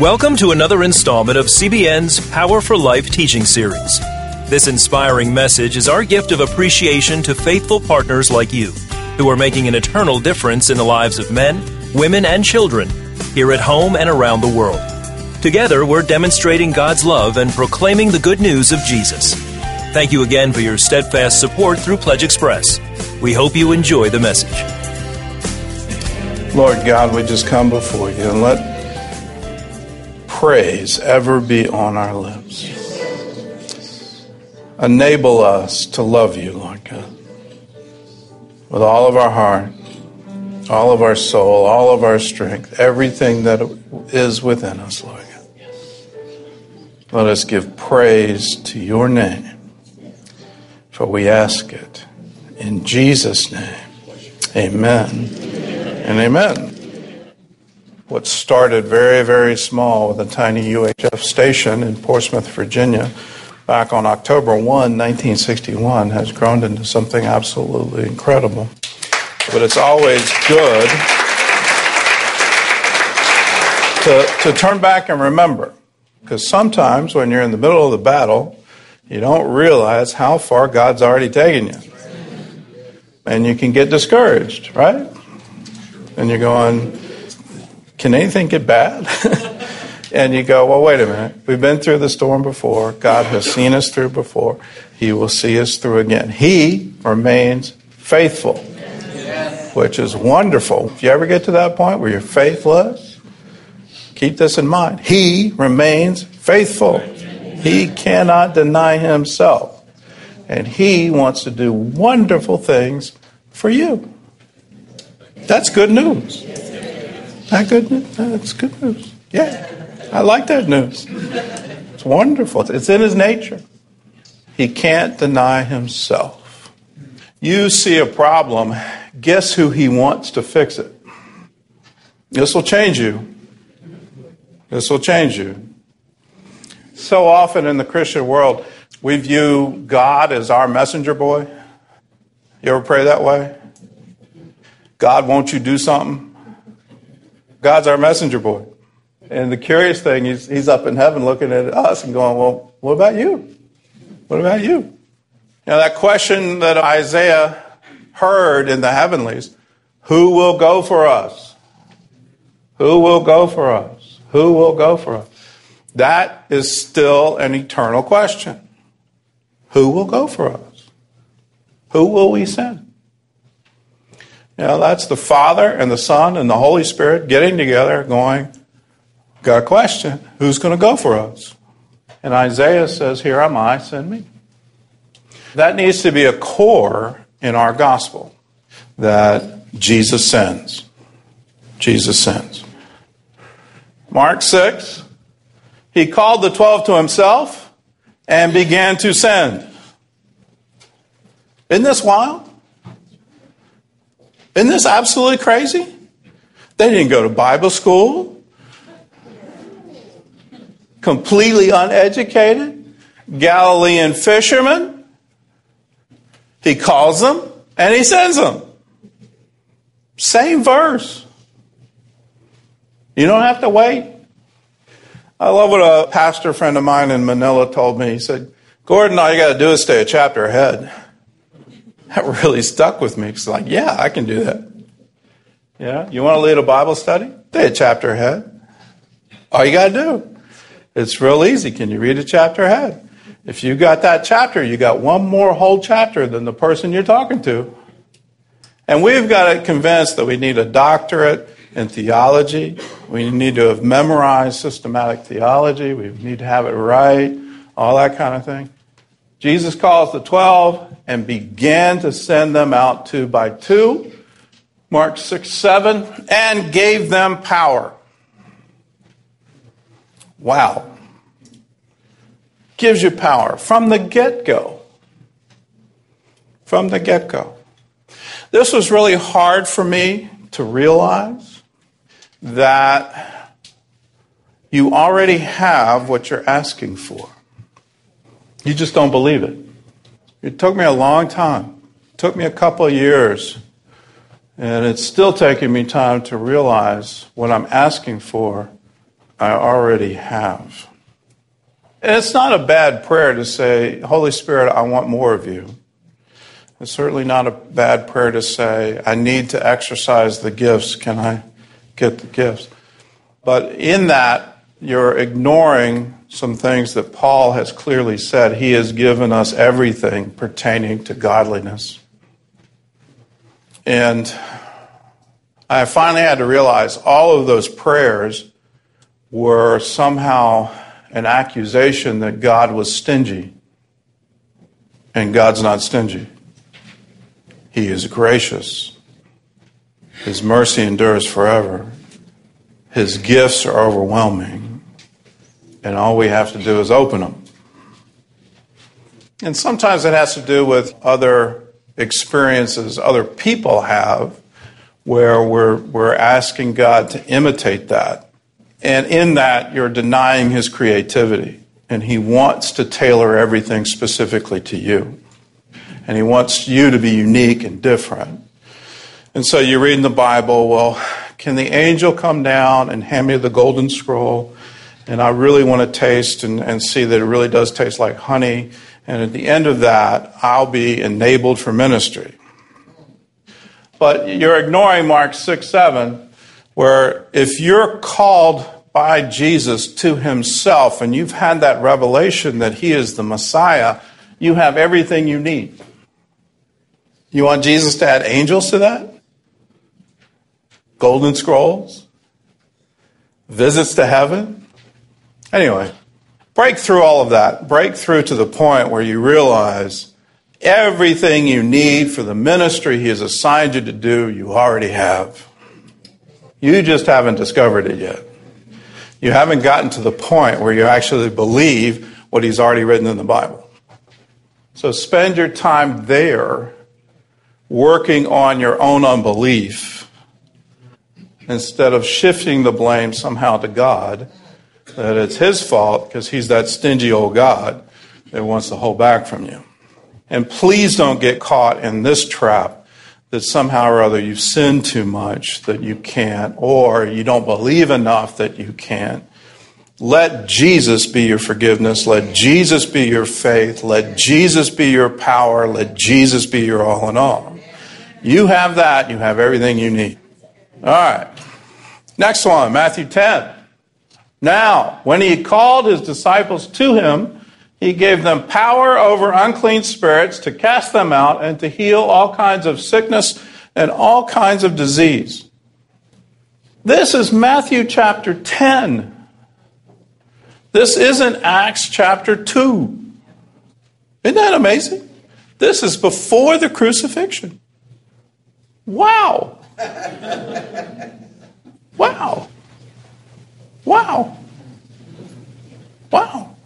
Welcome to another installment of CBN's Power for Life teaching series. This inspiring message is our gift of appreciation to faithful partners like you, who are making an eternal difference in the lives of men, women, and children here at home and around the world. Together, we're demonstrating God's love and proclaiming the good news of Jesus. Thank you again for your steadfast support through Pledge Express. We hope you enjoy the message. Lord God, we just come before you and let praise ever be on our lips. Enable us to love you, Lord God, with all of our heart, all of our soul, all of our strength, everything that is within us, Lord God. Let us give praise to your name, for we ask it in Jesus' name. Amen and amen what started very, very small with a tiny UHF station in Portsmouth, Virginia, back on October 1, 1961, has grown into something absolutely incredible. But it's always good to, to turn back and remember, because sometimes when you're in the middle of the battle, you don't realize how far God's already taken you. And you can get discouraged, right? And you're going, can anything get bad? and you go, well, wait a minute. We've been through the storm before. God has seen us through before. He will see us through again. He remains faithful, which is wonderful. If you ever get to that point where you're faithless, keep this in mind. He remains faithful. He cannot deny himself. And he wants to do wonderful things for you. That's good news. That good news? That's good news. Yeah, I like that news. It's wonderful. It's in his nature. He can't deny himself. You see a problem, guess who he wants to fix it? This will change you. This will change you. So often in the Christian world, we view God as our messenger boy. You ever pray that way? God, won't you do something? God's our messenger boy. And the curious thing is, he's up in heaven looking at us and going, Well, what about you? What about you? Now, that question that Isaiah heard in the heavenlies who will go for us? Who will go for us? Who will go for us? That is still an eternal question. Who will go for us? Who will we send? You know, that's the Father and the Son and the Holy Spirit getting together, going, Got a question. Who's going to go for us? And Isaiah says, Here am I, send me. That needs to be a core in our gospel that Jesus sends. Jesus sends. Mark 6, he called the 12 to himself and began to send. Isn't this wild? Isn't this absolutely crazy? They didn't go to Bible school. Completely uneducated. Galilean fishermen. He calls them and he sends them. Same verse. You don't have to wait. I love what a pastor friend of mine in Manila told me. He said, Gordon, all you got to do is stay a chapter ahead. That really stuck with me. It's like, yeah, I can do that. Yeah, you want to lead a Bible study? Stay a chapter ahead. All you got to do. It's real easy. Can you read a chapter ahead? If you got that chapter, you got one more whole chapter than the person you're talking to. And we've got it convinced that we need a doctorate in theology. We need to have memorized systematic theology. We need to have it right, all that kind of thing. Jesus calls the 12 and began to send them out two by two. Mark 6 7, and gave them power. Wow. Gives you power from the get go. From the get go. This was really hard for me to realize that you already have what you're asking for. You just don't believe it. It took me a long time. It took me a couple of years. And it's still taking me time to realize what I'm asking for, I already have. And it's not a bad prayer to say, Holy Spirit, I want more of you. It's certainly not a bad prayer to say, I need to exercise the gifts. Can I get the gifts? But in that, you're ignoring some things that Paul has clearly said. He has given us everything pertaining to godliness. And I finally had to realize all of those prayers were somehow an accusation that God was stingy. And God's not stingy. He is gracious. His mercy endures forever. His gifts are overwhelming. And all we have to do is open them. And sometimes it has to do with other experiences other people have where we're, we're asking God to imitate that. And in that, you're denying his creativity. And he wants to tailor everything specifically to you. And he wants you to be unique and different. And so you read in the Bible, well, can the angel come down and hand me the golden scroll? And I really want to taste and, and see that it really does taste like honey. And at the end of that, I'll be enabled for ministry. But you're ignoring Mark 6 7, where if you're called by Jesus to himself and you've had that revelation that he is the Messiah, you have everything you need. You want Jesus to add angels to that? Golden scrolls? Visits to heaven? Anyway, break through all of that. Break through to the point where you realize everything you need for the ministry He has assigned you to do, you already have. You just haven't discovered it yet. You haven't gotten to the point where you actually believe what He's already written in the Bible. So spend your time there working on your own unbelief instead of shifting the blame somehow to God that it's his fault because he's that stingy old God that wants to hold back from you. And please don't get caught in this trap that somehow or other you've sinned too much that you can't, or you don't believe enough that you can't. Let Jesus be your forgiveness. Let Jesus be your faith. Let Jesus be your power. Let Jesus be your all in all. You have that, you have everything you need. All right. Next one, Matthew 10. Now, when he called his disciples to him, he gave them power over unclean spirits to cast them out and to heal all kinds of sickness and all kinds of disease. This is Matthew chapter 10. This isn't Acts chapter 2. Isn't that amazing? This is before the crucifixion. Wow. Wow. Wow. Wow.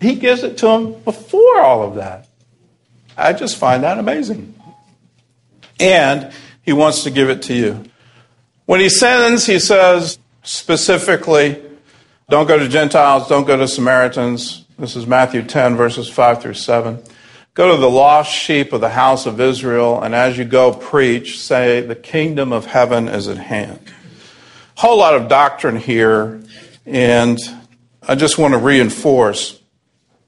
He gives it to them before all of that. I just find that amazing. And he wants to give it to you. When he sends, he says specifically, don't go to Gentiles, don't go to Samaritans. This is Matthew 10, verses 5 through 7. Go to the lost sheep of the house of Israel, and as you go, preach, say, The kingdom of heaven is at hand. Whole lot of doctrine here, and I just want to reinforce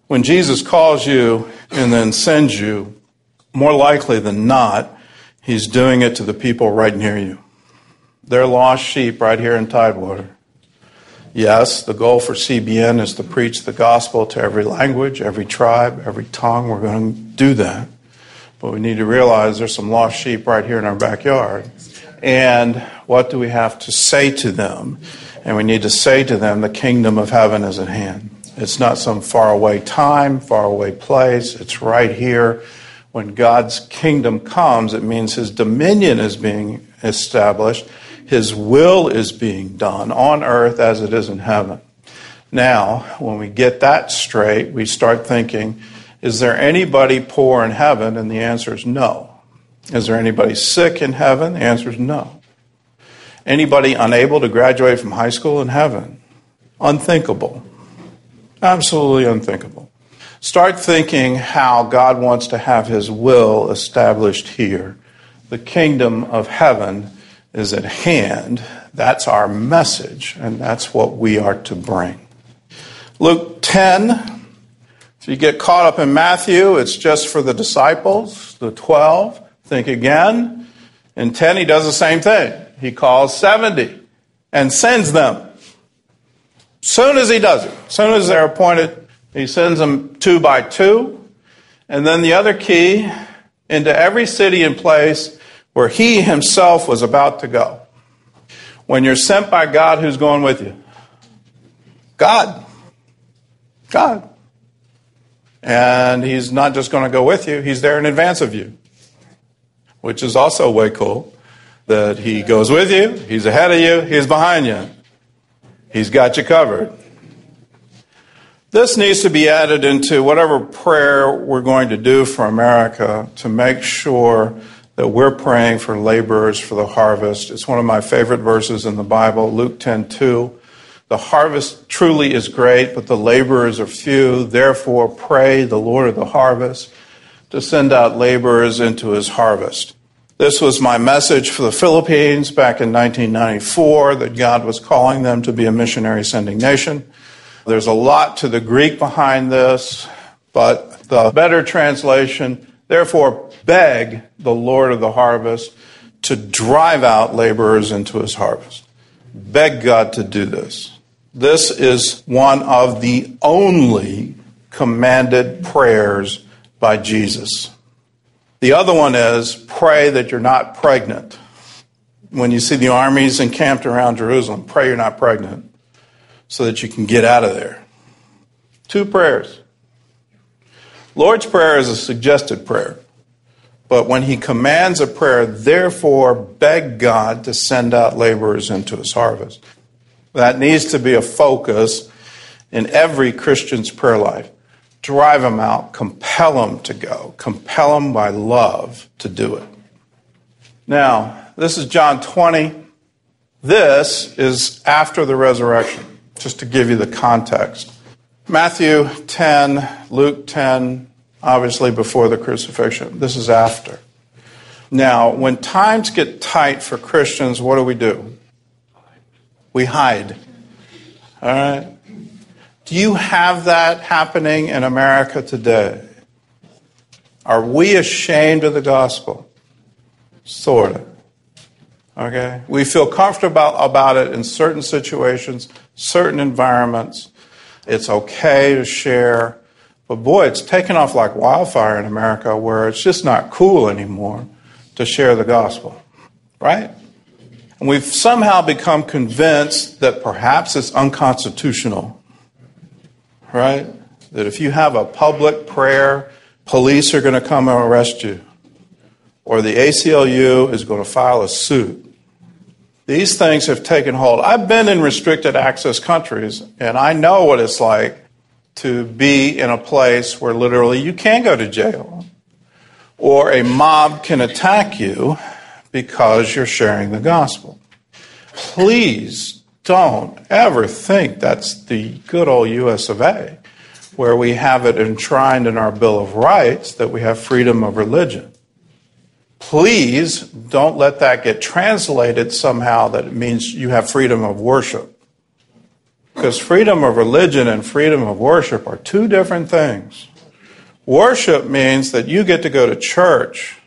when Jesus calls you and then sends you, more likely than not, he's doing it to the people right near you. They're lost sheep right here in Tidewater. Yes, the goal for CBN is to preach the gospel to every language, every tribe, every tongue. We're going to do that. But we need to realize there's some lost sheep right here in our backyard. And what do we have to say to them? And we need to say to them, the kingdom of heaven is at hand. It's not some faraway time, faraway place. It's right here. When God's kingdom comes, it means his dominion is being established his will is being done on earth as it is in heaven. Now, when we get that straight, we start thinking, is there anybody poor in heaven? And the answer is no. Is there anybody sick in heaven? The answer is no. Anybody unable to graduate from high school in heaven? Unthinkable. Absolutely unthinkable. Start thinking how God wants to have his will established here. The kingdom of heaven is at hand. That's our message, and that's what we are to bring. Luke 10, if you get caught up in Matthew, it's just for the disciples, the 12. Think again. In 10, he does the same thing. He calls 70 and sends them. Soon as he does it, soon as they're appointed, he sends them two by two. And then the other key into every city and place where he himself was about to go. When you're sent by God, who's going with you? God. God. And he's not just going to go with you, he's there in advance of you, which is also way cool that he goes with you, he's ahead of you, he's behind you. He's got you covered. This needs to be added into whatever prayer we're going to do for America to make sure that we're praying for laborers for the harvest. It's one of my favorite verses in the Bible, Luke 10:2. The harvest truly is great, but the laborers are few. Therefore, pray the Lord of the harvest to send out laborers into his harvest. This was my message for the Philippines back in 1994 that God was calling them to be a missionary sending nation. There's a lot to the Greek behind this, but the better translation, therefore, beg the Lord of the harvest to drive out laborers into his harvest. Beg God to do this. This is one of the only commanded prayers by Jesus. The other one is pray that you're not pregnant. When you see the armies encamped around Jerusalem, pray you're not pregnant so that you can get out of there. Two prayers. Lord's Prayer is a suggested prayer. But when he commands a prayer, therefore beg God to send out laborers into his harvest. That needs to be a focus in every Christian's prayer life. Drive them out, compel them to go, compel them by love to do it. Now, this is John 20. This is after the resurrection, just to give you the context. Matthew 10, Luke 10, obviously before the crucifixion. This is after. Now, when times get tight for Christians, what do we do? we hide. All right? Do you have that happening in America today? Are we ashamed of the gospel? Sort of. Okay? We feel comfortable about it in certain situations, certain environments. It's okay to share. But boy, it's taken off like wildfire in America where it's just not cool anymore to share the gospel. Right? And we've somehow become convinced that perhaps it's unconstitutional, right? That if you have a public prayer, police are going to come and arrest you, or the ACLU is going to file a suit. These things have taken hold. I've been in restricted access countries, and I know what it's like to be in a place where literally you can go to jail, or a mob can attack you because you're sharing the gospel. Please don't ever think that's the good old US of A, where we have it enshrined in our Bill of Rights that we have freedom of religion. Please don't let that get translated somehow that it means you have freedom of worship. Because freedom of religion and freedom of worship are two different things. Worship means that you get to go to church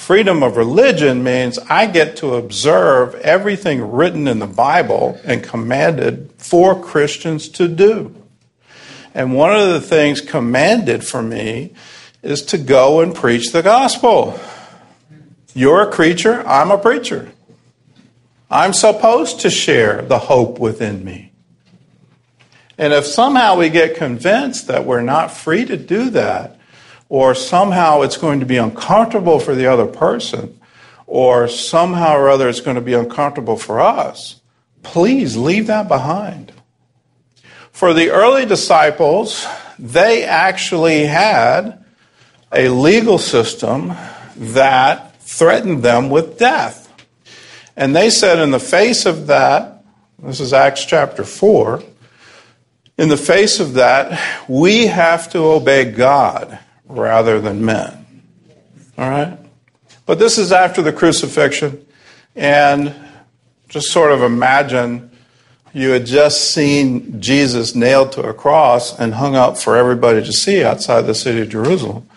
Freedom of religion means I get to observe everything written in the Bible and commanded for Christians to do. And one of the things commanded for me is to go and preach the gospel. You're a creature, I'm a preacher. I'm supposed to share the hope within me. And if somehow we get convinced that we're not free to do that, or somehow it's going to be uncomfortable for the other person, or somehow or other it's going to be uncomfortable for us, please leave that behind. For the early disciples, they actually had a legal system that threatened them with death. And they said, in the face of that, this is Acts chapter 4, in the face of that, we have to obey God rather than men. All right? But this is after the crucifixion, and Just sort of imagine you had just seen Jesus nailed to a cross and hung up for everybody to see outside the city of Jerusalem.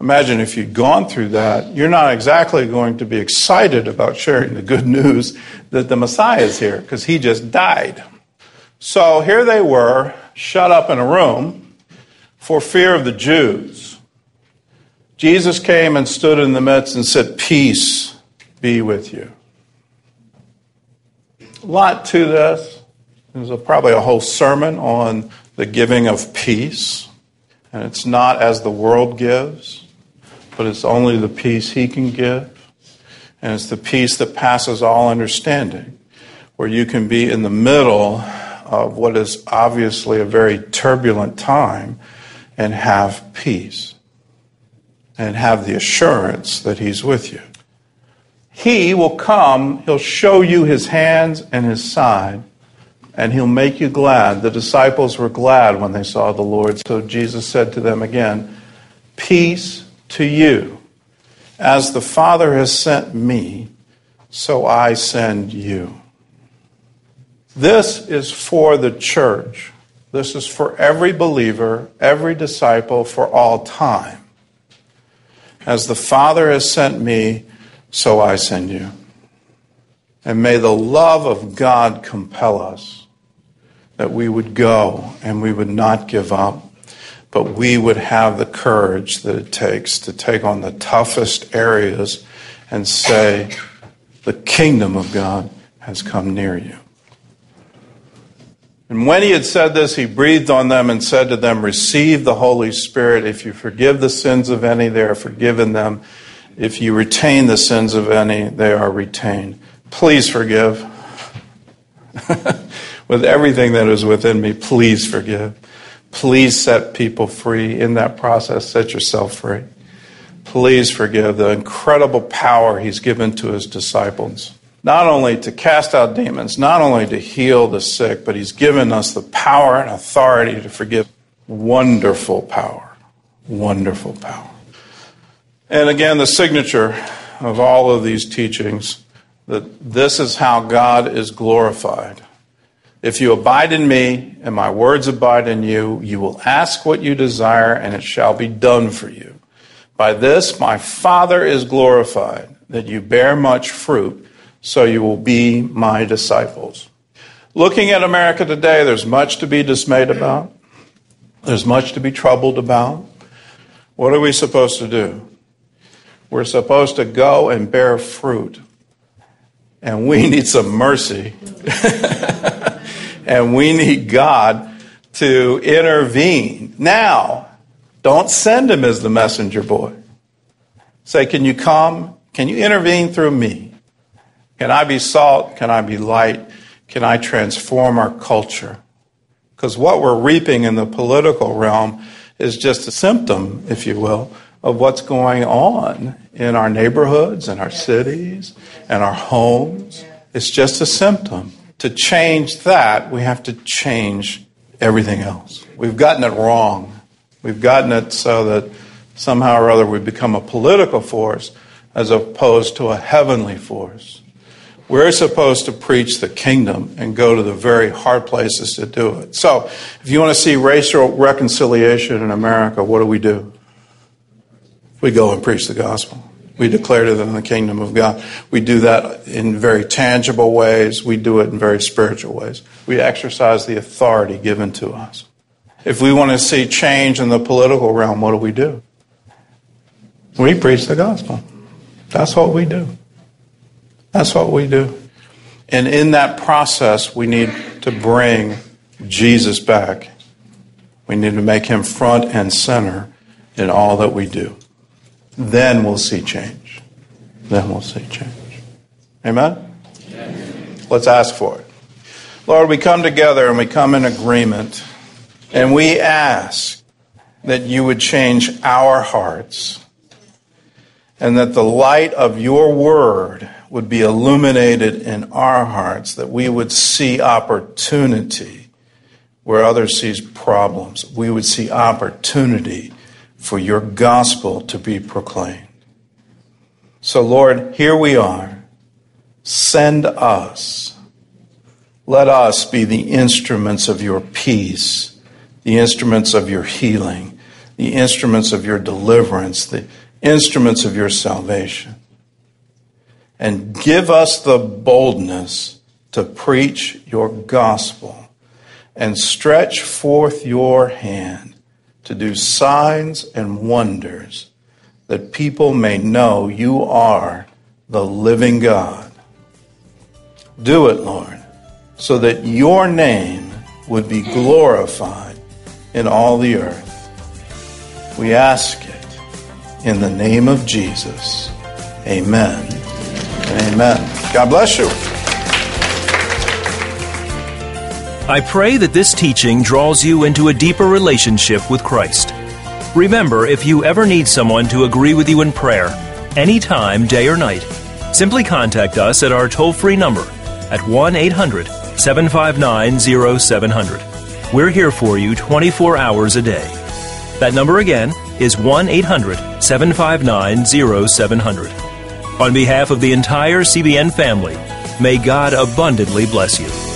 Imagine if you'd gone through that, you're not exactly going to be excited about sharing the good news that the Messiah is here because he just died. So here they were, shut up in a room for fear of the Jews. Jesus came and stood in the midst and said, Peace be with you. A lot to this. There's a, probably a whole sermon on the giving of peace. And it's not as the world gives but it's only the peace He can give. And it's the peace that passes all understanding, where you can be in the middle of what is obviously a very turbulent time and have peace and have the assurance that He's with you. He will come, He'll show you His hands and His side, and He'll make you glad. The disciples were glad when they saw the Lord, so Jesus said to them again, Peace to you. As the Father has sent me, so I send you. This is for the church. This is for every believer, every disciple, for all time. As the Father has sent me, so I send you. And may the love of God compel us that we would go and we would not give up but we would have the courage that it takes to take on the toughest areas and say, The kingdom of God has come near you. And when he had said this, he breathed on them and said to them, Receive the Holy Spirit. If you forgive the sins of any, they are forgiven them. If you retain the sins of any, they are retained. Please forgive. With everything that is within me, please forgive. Please set people free. In that process, set yourself free. Please forgive the incredible power he's given to his disciples. Not only to cast out demons, not only to heal the sick, but he's given us the power and authority to forgive. Wonderful power. Wonderful power. And again, the signature of all of these teachings that this is how God is glorified if you abide in me and my words abide in you, you will ask what you desire and it shall be done for you. By this my Father is glorified, that you bear much fruit, so you will be my disciples. Looking at America today, there's much to be dismayed about. There's much to be troubled about. What are we supposed to do? We're supposed to go and bear fruit. And we need some mercy. and we need God to intervene. Now, don't send him as the messenger boy. Say, can you come? Can you intervene through me? Can I be salt? Can I be light? Can I transform our culture? Because what we're reaping in the political realm is just a symptom, if you will, of what's going on in our neighborhoods and our cities and our homes. It's just a symptom to change that, we have to change everything else. We've gotten it wrong. We've gotten it so that somehow or other we become a political force as opposed to a heavenly force. We're supposed to preach the kingdom and go to the very hard places to do it. So, if you want to see racial reconciliation in America, what do we do? We go and preach the gospel. We declare to them the kingdom of God. We do that in very tangible ways. We do it in very spiritual ways. We exercise the authority given to us. If we want to see change in the political realm, what do we do? We preach the gospel. That's what we do. That's what we do. And in that process, we need to bring Jesus back. We need to make him front and center in all that we do then we'll see change. Then we'll see change. Amen? Let's ask for it. Lord, we come together and we come in agreement and we ask that you would change our hearts and that the light of your word would be illuminated in our hearts, that we would see opportunity where others see problems. We would see opportunity for your gospel to be proclaimed. So, Lord, here we are. Send us. Let us be the instruments of your peace, the instruments of your healing, the instruments of your deliverance, the instruments of your salvation. And give us the boldness to preach your gospel and stretch forth your hand to do signs and wonders that people may know you are the living God. Do it, Lord, so that your name would be glorified in all the earth. We ask it in the name of Jesus. Amen. Amen. God bless you. I pray that this teaching draws you into a deeper relationship with Christ. Remember, if you ever need someone to agree with you in prayer, anytime, day or night, simply contact us at our toll free number at 1 800 759 0700. We're here for you 24 hours a day. That number again is 1 800 759 0700. On behalf of the entire CBN family, may God abundantly bless you.